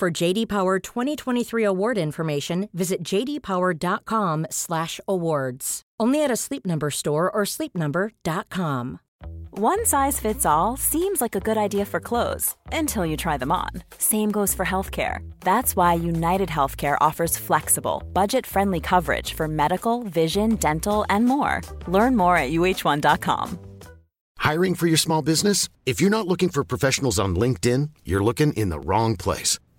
For JD Power 2023 award information, visit jdpower.com/awards. Only at a Sleep Number store or sleepnumber.com. One size fits all seems like a good idea for clothes until you try them on. Same goes for healthcare. That's why United Healthcare offers flexible, budget-friendly coverage for medical, vision, dental, and more. Learn more at uh1.com. Hiring for your small business? If you're not looking for professionals on LinkedIn, you're looking in the wrong place.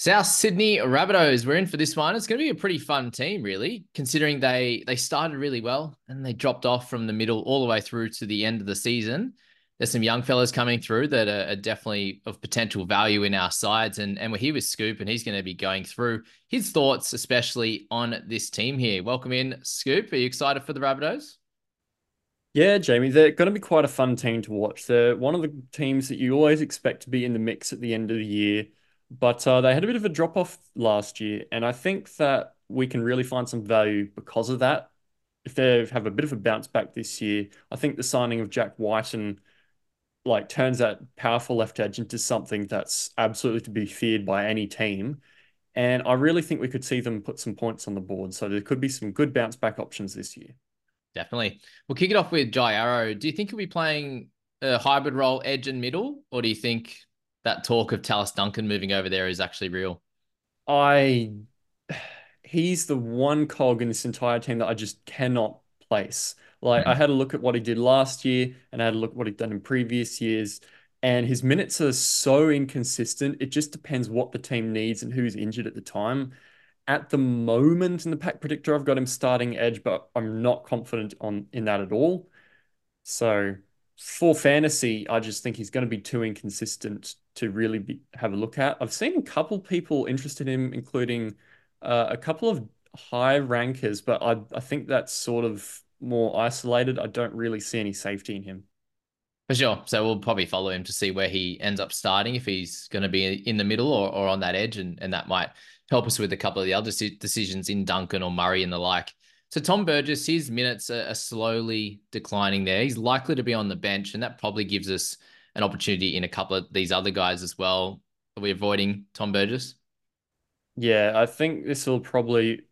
South Sydney Rabbitohs, we're in for this one. It's going to be a pretty fun team, really, considering they they started really well and they dropped off from the middle all the way through to the end of the season. There's some young fellas coming through that are, are definitely of potential value in our sides, and and we're here with Scoop, and he's going to be going through his thoughts, especially on this team here. Welcome in, Scoop. Are you excited for the Rabbitohs? Yeah, Jamie, they're going to be quite a fun team to watch. They're one of the teams that you always expect to be in the mix at the end of the year but uh, they had a bit of a drop off last year, and I think that we can really find some value because of that. If they have a bit of a bounce back this year, I think the signing of Jack Wighton like turns that powerful left edge into something that's absolutely to be feared by any team. And I really think we could see them put some points on the board. So there could be some good bounce back options this year. Definitely. We'll kick it off with Jai Arrow. Do you think he'll be playing a hybrid role, edge and middle, or do you think that talk of Tallis Duncan moving over there is actually real? I he's the one cog in this entire team that I just cannot place. Like I mm-hmm. had a look at what he did last year and I had a look at what he'd done in previous years. And his minutes are so inconsistent. It just depends what the team needs and who's injured at the time. At the moment in the pack predictor, I've got him starting edge, but I'm not confident on in that at all. So for fantasy, I just think he's going to be too inconsistent to really be, have a look at. I've seen a couple people interested in him, including uh, a couple of high rankers, but I, I think that's sort of more isolated. I don't really see any safety in him. For sure. So we'll probably follow him to see where he ends up starting, if he's going to be in the middle or, or on that edge. And, and that might help us with a couple of the other decisions in Duncan or Murray and the like. So Tom Burgess, his minutes are, are, slowly declining there. He's likely to be on the bench, and that probably gives us an opportunity in a couple of these other guys as well. Are we avoiding Tom Burgess? Yeah, I think this will probably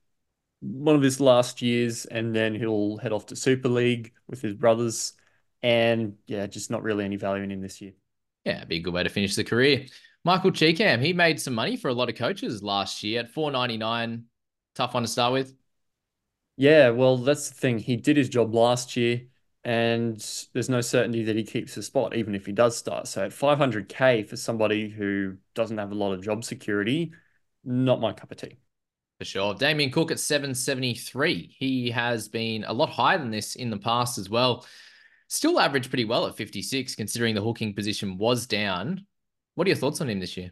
one of his last years, and then he'll head off to Super League with his brothers. And yeah, just not really any value in him this year. Yeah, be a good way to finish the career. Michael Chee-Kam, he made some money for a lot of coaches last year at 499. Tough one to start with. Yeah, well, that's the thing. He did his job last year, and there's no certainty that he keeps the spot, even if he does start. So at 500k for somebody who doesn't have a lot of job security, not my cup of tea. For sure. Damien Cook at 773. He has been a lot higher than this in the past as well. Still averaged pretty well at 56, considering the hooking position was down. What are your thoughts on him this year?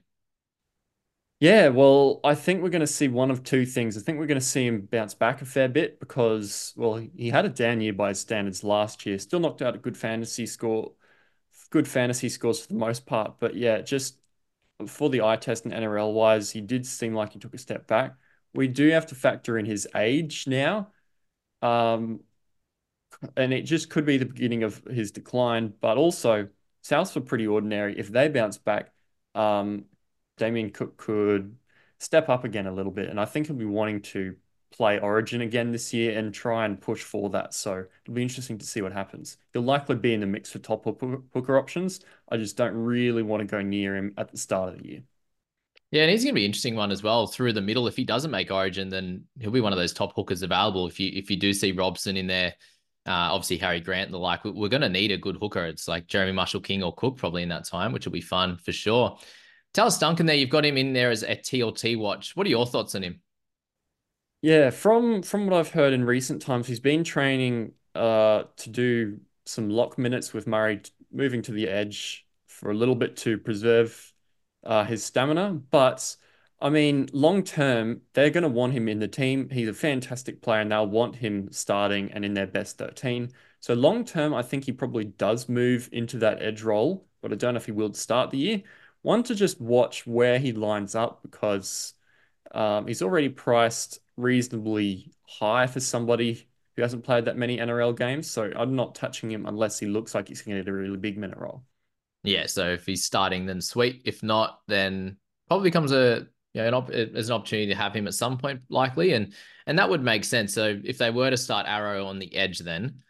Yeah, well, I think we're going to see one of two things. I think we're going to see him bounce back a fair bit because, well, he had a down year by his standards last year. Still knocked out a good fantasy score, good fantasy scores for the most part. But yeah, just for the eye test and NRL wise, he did seem like he took a step back. We do have to factor in his age now. Um, and it just could be the beginning of his decline. But also, Souths were pretty ordinary. If they bounce back, um, Damien Cook could step up again a little bit. And I think he'll be wanting to play Origin again this year and try and push for that. So it'll be interesting to see what happens. He'll likely be in the mix for top hooker options. I just don't really want to go near him at the start of the year. Yeah, and he's going to be an interesting one as well through the middle. If he doesn't make Origin, then he'll be one of those top hookers available. If you if you do see Robson in there, uh, obviously Harry Grant and the like, we're going to need a good hooker. It's like Jeremy Marshall King or Cook probably in that time, which will be fun for sure. Tallis Duncan there, you've got him in there as a TLT watch. What are your thoughts on him? Yeah, from from what I've heard in recent times, he's been training uh to do some lock minutes with Murray moving to the edge for a little bit to preserve uh, his stamina. But I mean, long term, they're going to want him in the team. He's a fantastic player, and they'll want him starting and in their best 13. So long term, I think he probably does move into that edge role, but I don't know if he will start the year. One to just watch where he lines up because um, he's already priced reasonably high for somebody who hasn't played that many NRL games. So I'm not touching him unless he looks like he's going to get a really big minute role. Yeah, so if he's starting, then sweet. If not, then probably becomes a you know, an op- as an opportunity to have him at some point, likely, and and that would make sense. So if they were to start Arrow on the edge, then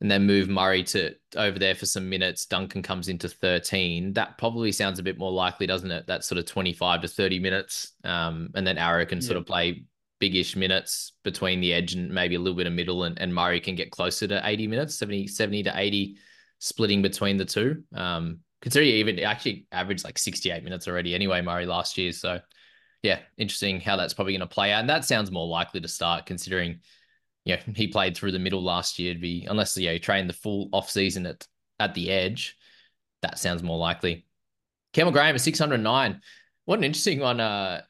and then move Murray to over there for some minutes, Duncan comes into 13. That probably sounds a bit more likely, doesn't it? That sort of 25 to 30 minutes. Um, and then Arrow can sort of play biggish minutes between the edge and maybe a little bit of middle, and, and Murray can get closer to 80 minutes, 70, 70 to 80 splitting between the two. Um, considering even actually averaged like 68 minutes already anyway, Murray last year. So yeah, interesting how that's probably going to play out. And that sounds more likely to start considering, you know, he played through the middle last year to be, unless, you know, he trained the full off season at, at the edge, that sounds more likely. Campbell Graham at 609. What an interesting one. Uh,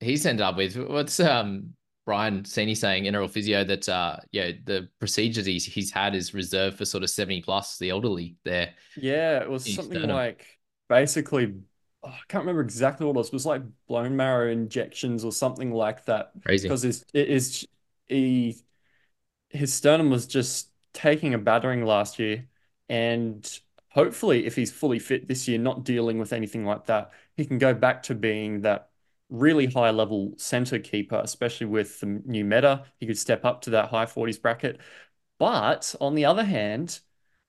he's ended up with. What's um Brian Seney saying NRL physio that uh yeah the procedures he's he's had is reserved for sort of 70 plus the elderly there. Yeah, it was something like basically oh, I can't remember exactly what it was. It was like bone marrow injections or something like that. Crazy. Because it is he his sternum was just taking a battering last year and hopefully if he's fully fit this year not dealing with anything like that he can go back to being that really high level center keeper, especially with the new meta. He could step up to that high 40s bracket. But on the other hand,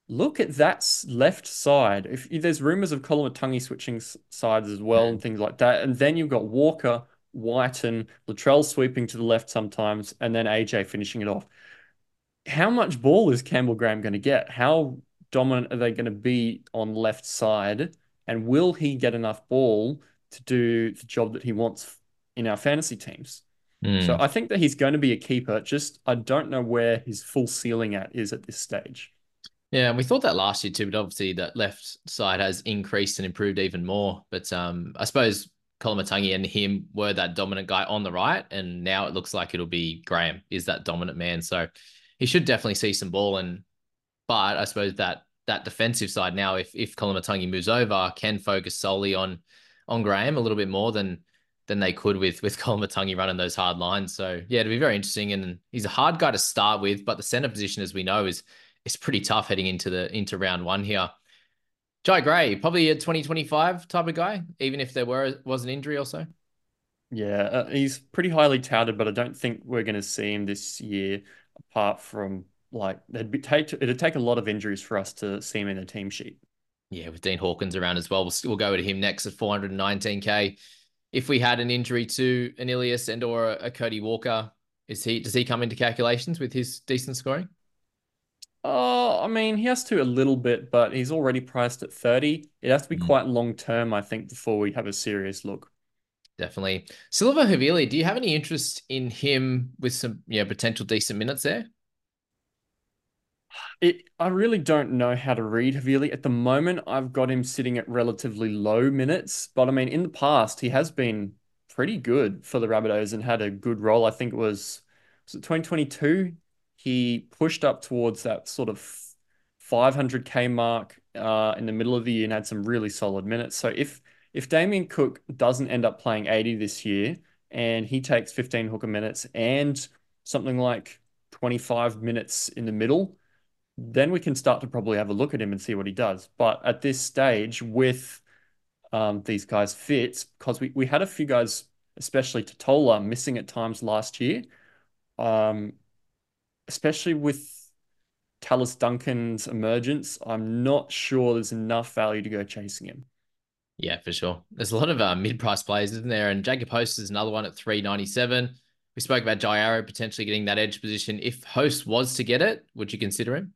look at that left side. If, there's rumors of Koloamatangi switching sides as well and things like that, and then you've got Walker, Wighton, Latrell sweeping to the left sometimes, and then AJ finishing it off. How much ball is Campbell Graham going to get? How dominant are they going to be on left side? And will he get enough ball to do the job that he wants in our fantasy teams. Mm. So I think that he's going to be a keeper. Just I don't know where his full ceiling at is at this stage. Yeah, and we thought that last year too, but obviously that left side has increased and improved even more. But um, I suppose Koloamatangi and him were that dominant guy on the right, and now it looks like it'll be Graham is that dominant man. So he should definitely see some ball. And but I suppose that that defensive side now, if if Koloamatangi moves over, can focus solely on on Graham a little bit more than than they could with with Koloamatangi running those hard lines. So yeah, it'll be very interesting. And he's a hard guy to start with, but the center position, as we know, is is pretty tough heading into the into round one here. Jye Gray, probably a 2025 type of guy, even if there were was an injury or so. Yeah, uh, he's pretty highly touted, but I don't think we're going to see him this year. Apart from like, it'd be take it'd take a lot of injuries for us to see him in a team sheet. Yeah, with Dean Hawkins around as well. We'll, we'll go to him next at 419k. If we had an injury to an Ilias and or a, a Cody Walker, is he does he come into calculations with his decent scoring? Oh, I mean, he has to a little bit, but he's already priced at 30. It has to be mm. quite long term, I think, before we have a serious look. Definitely. Silva Havili, do you have any interest in him with some you know, potential decent minutes there? It, I really don't know how to read Havili. At the moment, I've got him sitting at relatively low minutes, but I mean, in the past, he has been pretty good for the Rabbitohs and had a good role. I think it was, was it 2022? He pushed up towards that sort of 500k mark uh, in the middle of the year and had some really solid minutes. So if if Damien Cook doesn't end up playing 80 this year and he takes 15 hooker minutes and something like 25 minutes in the middle, then we can start to probably have a look at him and see what he does. But at this stage, with um, these guys fit, because we, we had a few guys, especially Tatola, missing at times last year, um, especially with Tallis Duncan's emergence, I'm not sure there's enough value to go chasing him. Yeah, for sure. There's a lot of uh, mid-price players, isn't there? And Jacob Host is another one at 397. We spoke about Jai Arrow potentially getting that edge position. If Host was to get it, would you consider him?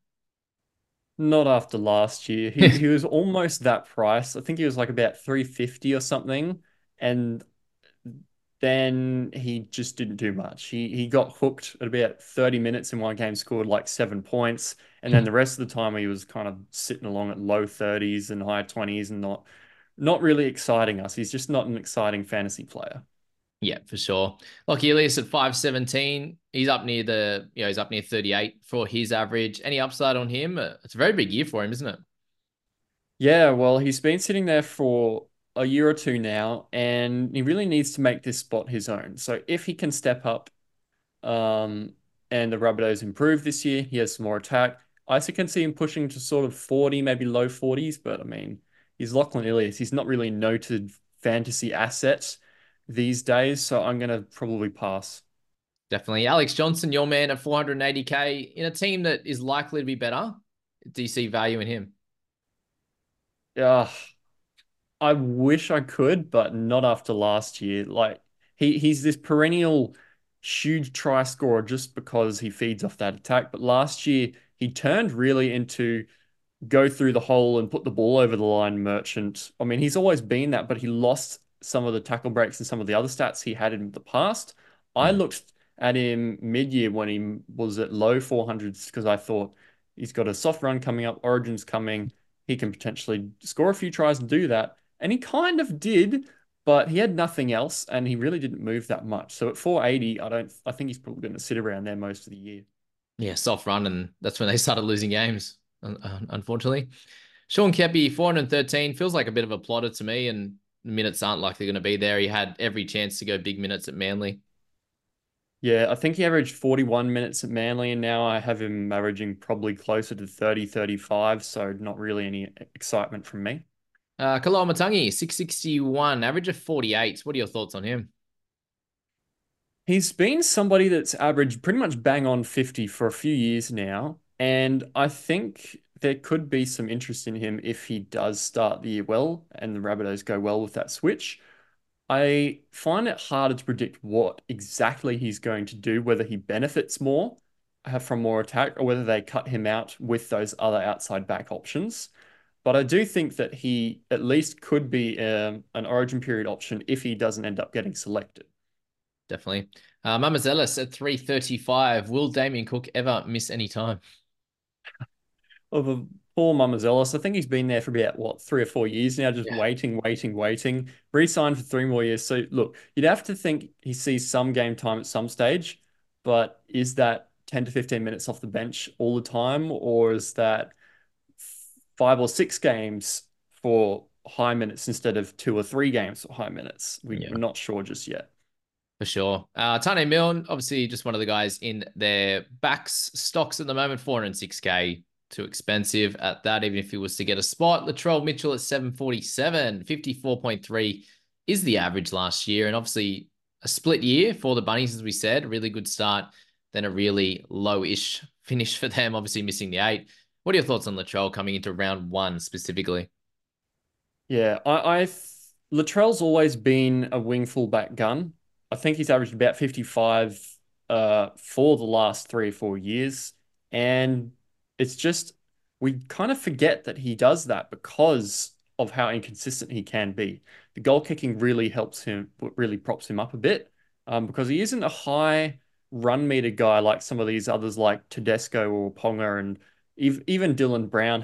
Not after last year. He, he was almost that price. I think he was like about 350 or something. And then he just didn't do much. He he got hooked at about 30 minutes in one game, scored like seven points. And then the rest of the time he was kind of sitting along at low 30s and high 20s and not not really exciting us. He's just not an exciting fantasy player. Yeah, for sure. Lockie Ilias at 517. He's up near the, you know, he's up near 38 for his average. Any upside on him? Uh, it's a very big year for him, isn't it? Yeah, well, he's been sitting there for a year or two now, and he really needs to make this spot his own. So if he can step up um, and the Rabbitohs improve this year, he has some more attack. I can see him pushing to sort of 40, maybe low 40s, but I mean, he's Lachlan Ilias. He's not really noted fantasy assets these days, so I'm going to probably pass. Definitely. Alex Johnson, your man at 480K in a team that is likely to be better. Do you see value in him? Yeah, I wish I could, but not after last year. Like he he's this perennial huge try scorer just because he feeds off that attack. But last year he turned really into go through the hole and put the ball over the line merchant. I mean, he's always been that, but he lost some of the tackle breaks and some of the other stats he had in the past. I hmm. looked at him mid year when he was at low 400s because I thought he's got a soft run coming up, Origins coming. He can potentially score a few tries and do that. And he kind of did, but he had nothing else and he really didn't move that much. So at 480, I don't I think he's probably going to sit around there most of the year. Yeah, soft run and that's when they started losing games, unfortunately. Sean Keppie, 413, feels like a bit of a plotter to me and minutes aren't likely going to be there. He had every chance to go big minutes at Manly. Yeah, I think he averaged 41 minutes at Manly, and now I have him averaging probably closer to 30, 35. So not really any excitement from me. Uh, Koloamatangi, 661, average of 48. What are your thoughts on him? He's been somebody that's averaged pretty much bang on 50 for a few years now. And I think there could be some interest in him if he does start the year well and the Rabbitohs go well with that switch. I find it harder to predict what exactly he's going to do, whether he benefits more uh, from more attack or whether they cut him out with those other outside back options. But I do think that he at least could be um, an origin period option if he doesn't end up getting selected. Definitely. Uh, Mamouzelos at 335. Will Damien Cook ever miss any time? Of a poor Mamouzelos. I think he's been there for about what three or four years now, just yeah. waiting, waiting, waiting. Re-signed for three more years. So look, you'd have to think he sees some game time at some stage, but is that 10 to 15 minutes off the bench all the time, or is that five or six games for high minutes instead of two or three games for high minutes? We, yeah. We're not sure just yet. For sure. Uh, Taane Milne, obviously just one of the guys in their backs stocks at the moment, 406k too expensive at that, even if he was to get a spot. Latrell Mitchell at 747, 54.3 is the average last year. And obviously a split year for the Bunnies, as we said, really good start, then a really low-ish finish for them, obviously missing the eight. What are your thoughts on Latrell coming into round one specifically? Yeah, I, I Latrell's always been a wing fullback gun. I think he's averaged about 55 uh, for the last three or four years. And it's just we kind of forget that he does that because of how inconsistent he can be. The goal kicking really helps him, really props him up a bit um, because he isn't a high run meter guy like some of these others like Tedesco or Ponga and even Dylan Brown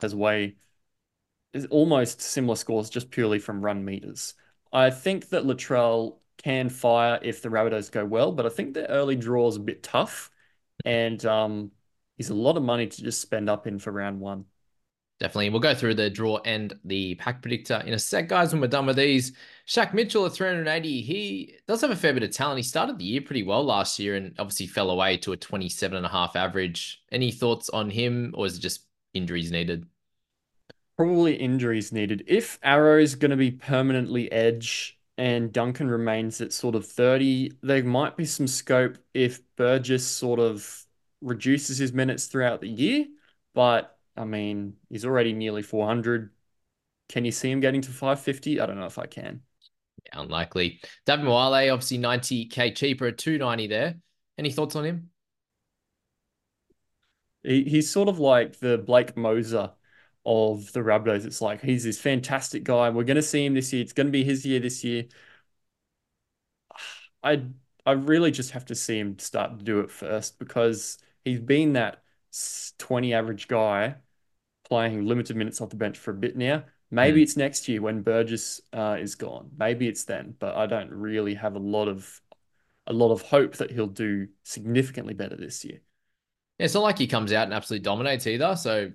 Has way is almost similar scores just purely from run meters. I think that Latrell can fire if the Rabbitohs go well, but I think the early draw is a bit tough, and um, he's a lot of money to just spend up in for round one. Definitely. We'll go through the draw and the pack predictor in a sec, guys, when we're done with these. Shaq Mitchell at 380, he does have a fair bit of talent. He started the year pretty well last year and obviously fell away to a 27 and a half average. Any thoughts on him, or is it just injuries needed? Probably injuries needed. If Arrow is going to be permanently edge and Duncan remains at sort of 30, there might be some scope if Burgess sort of reduces his minutes throughout the year. But I mean, he's already nearly 400. Can you see him getting to 550? I don't know if I can. Yeah, unlikely. David Moale, obviously 90k cheaper at 290 there. Any thoughts on him? He, he's sort of like the Blake Moser of the Rabbitohs. It's like he's this fantastic guy. We're going to see him this year. It's going to be his year this year. I I really just have to see him start to do it first because he's been that 20 average guy playing limited minutes off the bench for a bit now. Maybe mm. it's next year when Burgess uh, is gone. Maybe it's then, but I don't really have a lot of a lot of hope that he'll do significantly better this year. It's not like he comes out and absolutely dominates either. So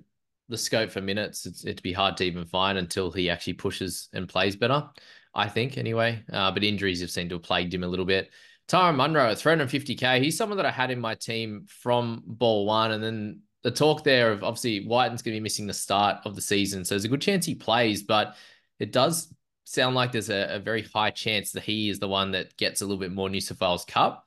the scope for minutes, it's, it'd be hard to even find until he actually pushes and plays better. I think anyway. Uh, but injuries have seemed to have plagued him a little bit. Tyrone Munro at 350k. He's someone that I had in my team from ball one, and then the talk there of obviously Wighton's going to be missing the start of the season, so there's a good chance he plays, but it does sound like there's a, a very high chance that he is the one that gets a little bit more New South Wales Cup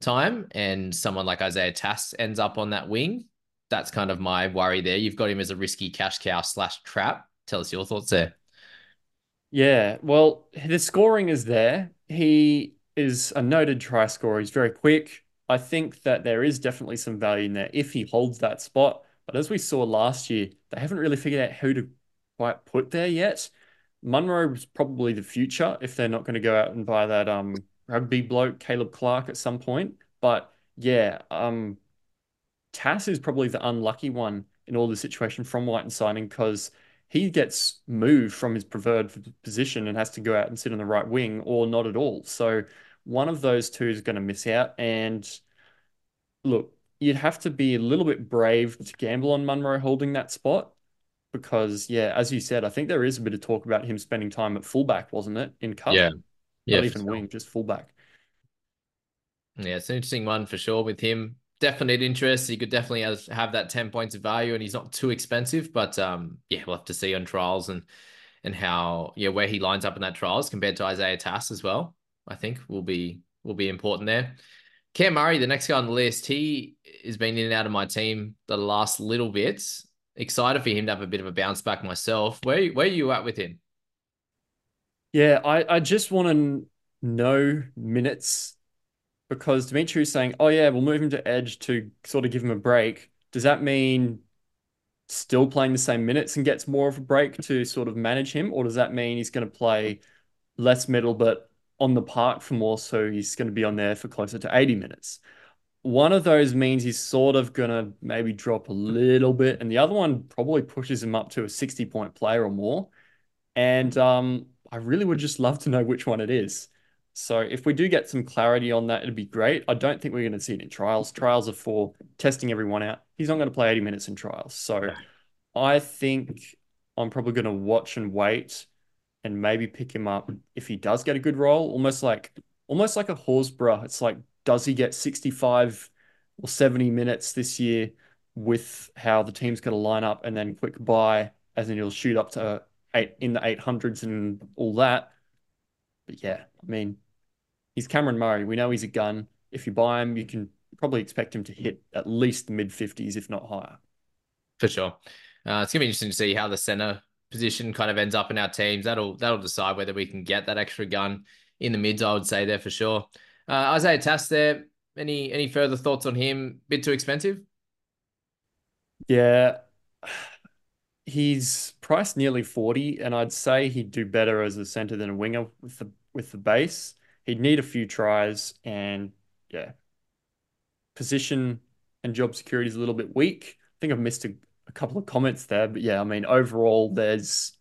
time, and someone like Isaiah Tass ends up on that wing. That's kind of my worry there. You've got him as a risky cash cow slash trap. Tell us your thoughts there. Yeah, well, the scoring is there. He is a noted try scorer. He's very quick. I think that there is definitely some value in there if he holds that spot. But as we saw last year, they haven't really figured out who to quite put there yet. Munro is probably the future if they're not going to go out and buy that um rugby bloke Caleb Clarke at some point. But yeah, um Tass is probably the unlucky one in all the situation from Wighton signing because he gets moved from his preferred position and has to go out and sit on the right wing or not at all. So one of those two is going to miss out. And look, you'd have to be a little bit brave to gamble on Munro holding that spot because, yeah, as you said, I think there is a bit of talk about him spending time at fullback, wasn't it? In cup, yeah, yeah, not even sure. wing, just fullback. Yeah, it's an interesting one for sure with him. Definite interest. He could definitely have, have that ten points of value, and he's not too expensive. But um, yeah, we'll have to see on trials and and how yeah where he lines up in that trials compared to Isaiah Tass as well. I think will be will be important there. Cam Murray, the next guy on the list, he has been in and out of my team the last little bits. Excited for him to have a bit of a bounce back myself. Where where are you at with him? Yeah, I, I just want to know minutes because Dimitri is saying, oh yeah, we'll move him to edge to sort of give him a break. Does that mean still playing the same minutes and gets more of a break to sort of manage him, or does that mean he's going to play less middle but on the park for more, so he's going to be on there for closer to 80 minutes. One of those means he's sort of going to maybe drop a little bit, and the other one probably pushes him up to a 60 point player or more. And um, I really would just love to know which one it is. So if we do get some clarity on that, it'd be great. I don't think we're going to see it in trials. Trials are for testing everyone out. He's not going to play 80 minutes in trials. So I think I'm probably going to watch and wait and maybe pick him up if he does get a good role, almost like almost like a Horsburgh. It's like, does he get 65 or 70 minutes this year with how the team's going to line up and then quick buy, as in he'll shoot up to eight in the 800s and all that. But yeah, I mean, he's Cameron Murray. We know he's a gun. If you buy him, you can probably expect him to hit at least the mid 50s, if not higher. For sure. Uh, it's going to be interesting to see how the center position kind of ends up in our teams, that'll that'll decide whether we can get that extra gun in the mids, I would say there for sure. Uh, Isaiah Tass there. Any any further thoughts on him? Bit too expensive? Yeah. He's priced nearly 40, and I'd say he'd do better as a center than a winger with the with the base. He'd need a few tries, and yeah, position and job security is a little bit weak. I think I've missed a, a couple of comments there, but yeah, I mean overall, there's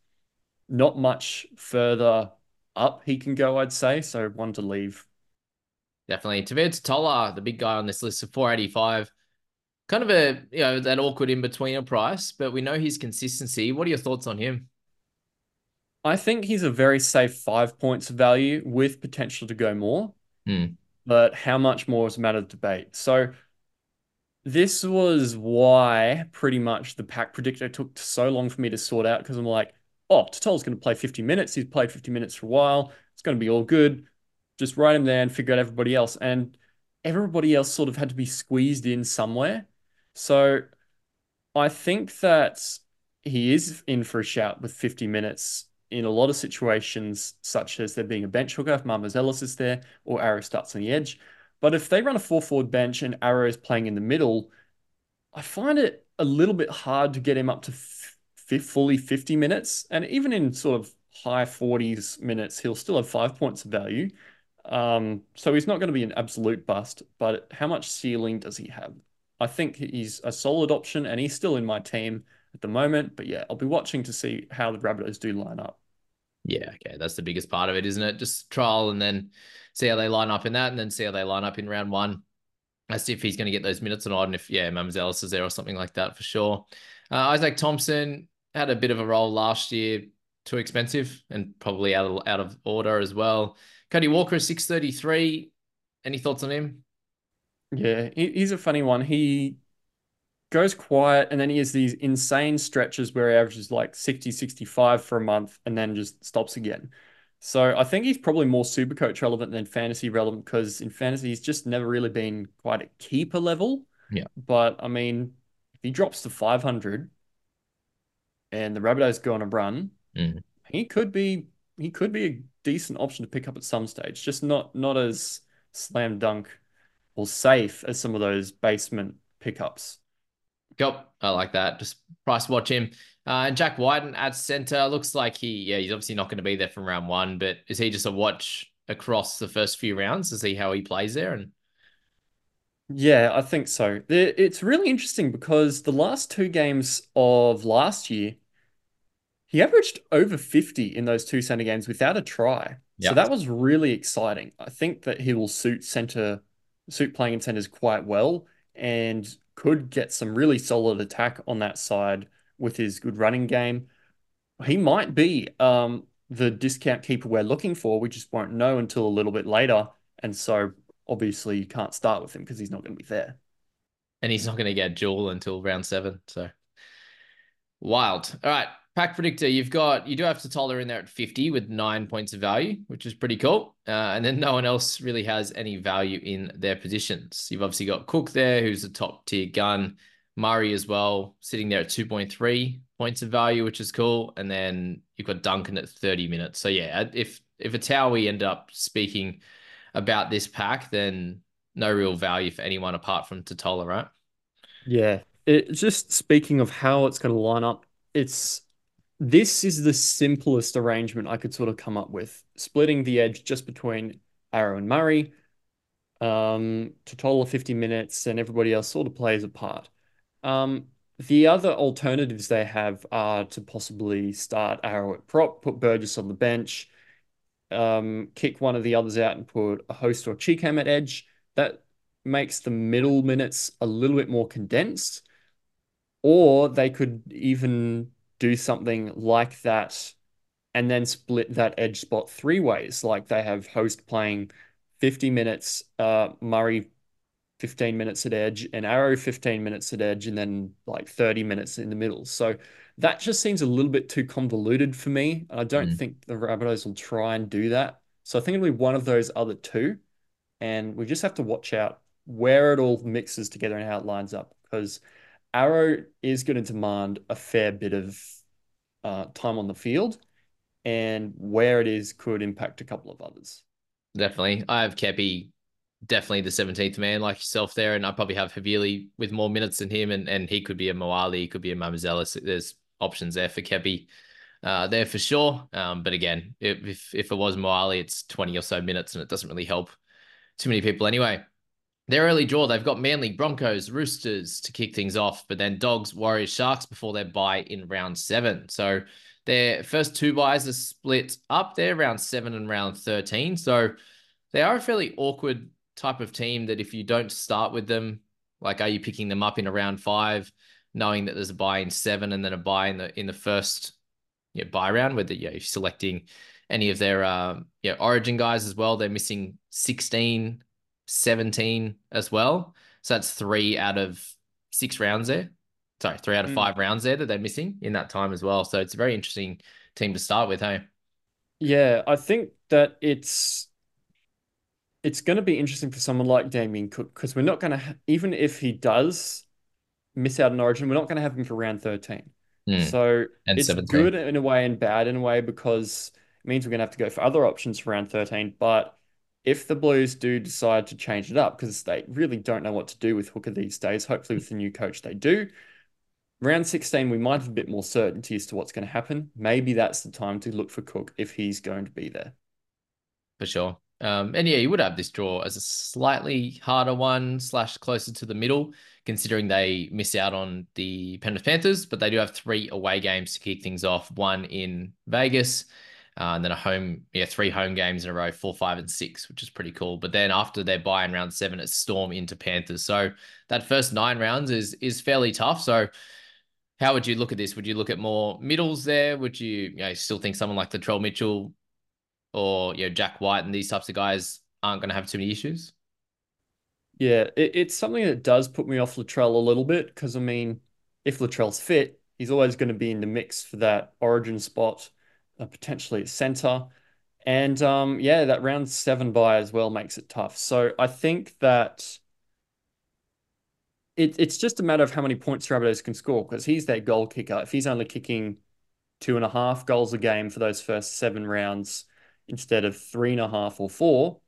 not much further up he can go, I'd say. So one to leave. Definitely. Tevita Tola, the big guy on this list of 485. Kind of a, you know, that awkward in between a price, but we know his consistency. What are your thoughts on him? I think he's a very safe five points of value with potential to go more. Hmm. But how much more is a matter of debate. So this was why pretty much the pack predictor took so long for me to sort out because I'm like, oh, Tatola's going to play 50 minutes. He's played 50 minutes for a while. It's going to be all good. Just write him there and figure out everybody else. And everybody else sort of had to be squeezed in somewhere. So I think that he is in for a shout with 50 minutes in a lot of situations, such as there being a bench hooker if Mamouzelos is there or Arrow starts on the edge. But if they run a four forward bench and Arrow is playing in the middle, I find it a little bit hard to get him up to fully 50 minutes. And even in sort of high 40s minutes, he'll still have five points of value. Um, so he's not going to be an absolute bust, but how much ceiling does he have? I think he's a solid option and he's still in my team at the moment. But yeah, I'll be watching to see how the Rabbitohs do line up. Yeah, okay. That's the biggest part of it, isn't it? Just trial and then see how they line up in that and then see how they line up in round one. As if he's going to get those minutes or not. And if, yeah, Mamzalis is there or something like that for sure. Uh, Izaac Thompson, had a bit of a role last year, too expensive and probably out of, out of order as well. Cody Walker, 633. Any thoughts on him? Yeah, he's a funny one. He goes quiet and then he has these insane stretches where he averages like 60, 65 for a month and then just stops again. So I think he's probably more super coach relevant than fantasy relevant because in fantasy he's just never really been quite at keeper level. Yeah. But I mean, if he drops to 500, and the Rabbitohs go on a run, mm. he could be he could be a decent option to pick up at some stage. Just not not as slam dunk or safe as some of those basement pickups. Yep, I like that. Just price watch him. Uh, and Jack Wighton at center looks like he, yeah, he's obviously not going to be there from round one, but is he just a watch across the first few rounds to see how he plays there? And yeah, I think so. It's really interesting because the last two games of last year, he averaged over 50 in those two center games without a try. Yep. So that was really exciting. I think that he will suit center, suit playing in centers quite well and could get some really solid attack on that side with his good running game. He might be um, the discount keeper we're looking for. We just won't know until a little bit later. And so obviously you can't start with him because he's not going to be there. And he's not going to get Jewel until round seven. So wild. All right. Pack predictor, you've got you do have Tatola in there at 50 with nine points of value, which is pretty cool. Uh, and then no one else really has any value in their positions. You've obviously got Cook there, who's a top tier gun. Murray as well, sitting there at 2.3 points of value, which is cool. And then you've got Duncan at 30 minutes. So yeah, if if it's how we end up speaking about this pack, then no real value for anyone apart from Tatola, right? Yeah. It just speaking of how it's going to line up, it's this is the simplest arrangement I could sort of come up with, splitting the edge just between Arrow and Murray. Um, Tatola 50 minutes, and everybody else sort of plays a part. Um, the other alternatives they have are to possibly start Arrow at prop, put Burgess on the bench, um, kick one of the others out and put a host or Chee-Kam at edge. That makes the middle minutes a little bit more condensed. Or they could even do something like that and then split that edge spot three ways. Like they have host playing 50 minutes, uh, Murray 15 minutes at edge, and Arrow 15 minutes at edge, and then like 30 minutes in the middle. So that just seems a little bit too convoluted for me. I don't mm. think the Rabbitohs will try and do that. So I think it'll be one of those other two. And we just have to watch out where it all mixes together and how it lines up because Arrow is going to demand a fair bit of uh, time on the field, and where it is could impact a couple of others. Definitely. I have Keppie definitely the 17th man like yourself there. And I probably have Havili with more minutes than him. And, and he could be a Moale, he could be a Mamouzelos. There's options there for Keppie uh, there for sure. Um, but again, if, if it was Moale, it's 20 or so minutes and it doesn't really help too many people anyway. Their early draw, they've got Manly, Broncos, Roosters to kick things off, but then Dogs, Warriors, Sharks before their bye in round seven. So their first two byes are split up there, round seven and round 13. So they are a fairly awkward type of team that if you don't start with them, like are you picking them up in around five, knowing that there's a bye in seven and then a bye in the in the first you know, bye round, whether know, you're selecting any of their uh, you know, origin guys as well. They're missing 16, 17 as well. So that's three out of six rounds there. Sorry, three out of mm. five rounds there that they're missing in that time as well. So it's a very interesting team to start with, hey? Yeah, I think that it's it's going to be interesting for someone like Damien Cook because we're not going to ha- even if he does miss out on Origin, we're not going to have him for round thirteen. Mm. So and it's 17. good in a way and bad in a way because it means we're going to have to go for other options for round 13. But if the Blues do decide to change it up, because they really don't know what to do with Hooker these days, hopefully with the new coach they do. Round 16, we might have a bit more certainty as to what's going to happen. Maybe that's the time to look for Cook if he's going to be there. For sure. Um, and yeah, you would have this draw as a slightly harder one, slash closer to the middle, considering they miss out on the Penrith Panthers, but they do have three away games to kick things off. One in Vegas, uh, and then a home, yeah, three home games in a row, four, five, and six, which is pretty cool. But then after their bye in round seven, it's Storm into Panthers. So that first nine rounds is is fairly tough. So how would you look at this? Would you look at more middles there? Would you, you know, still think someone like Latrell Mitchell or you know Jack Wighton these types of guys aren't going to have too many issues? Yeah, it, it's something that does put me off Latrell a little bit because I mean, if Latrell's fit, he's always going to be in the mix for that origin spot, potentially at center. And um, yeah, that round seven bye as well makes it tough. So I think that it, it's just a matter of how many points Rabbitohs can score because he's their goal kicker. If he's only kicking two and a half goals a game for those first seven rounds, instead of three and a half or four,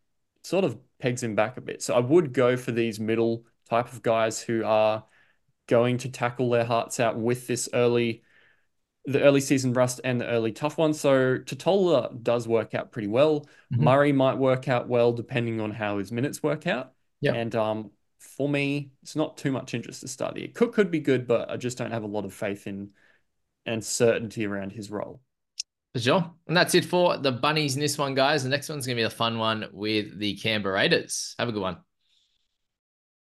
sort of pegs him back a bit. So I would go for these middle type of guys who are going to tackle their hearts out with this early the early season rust and the early tough one. So Tatola does work out pretty well. Mm-hmm. Murray might work out well depending on how his minutes work out. Yeah. And um, for me, it's not too much interest to start year. Cook could be good, but I just don't have a lot of faith in and certainty around his role. For sure. And that's it for the bunnies in this one, guys. The next one's going to be a fun one with the Canberra Raiders. Have a good one.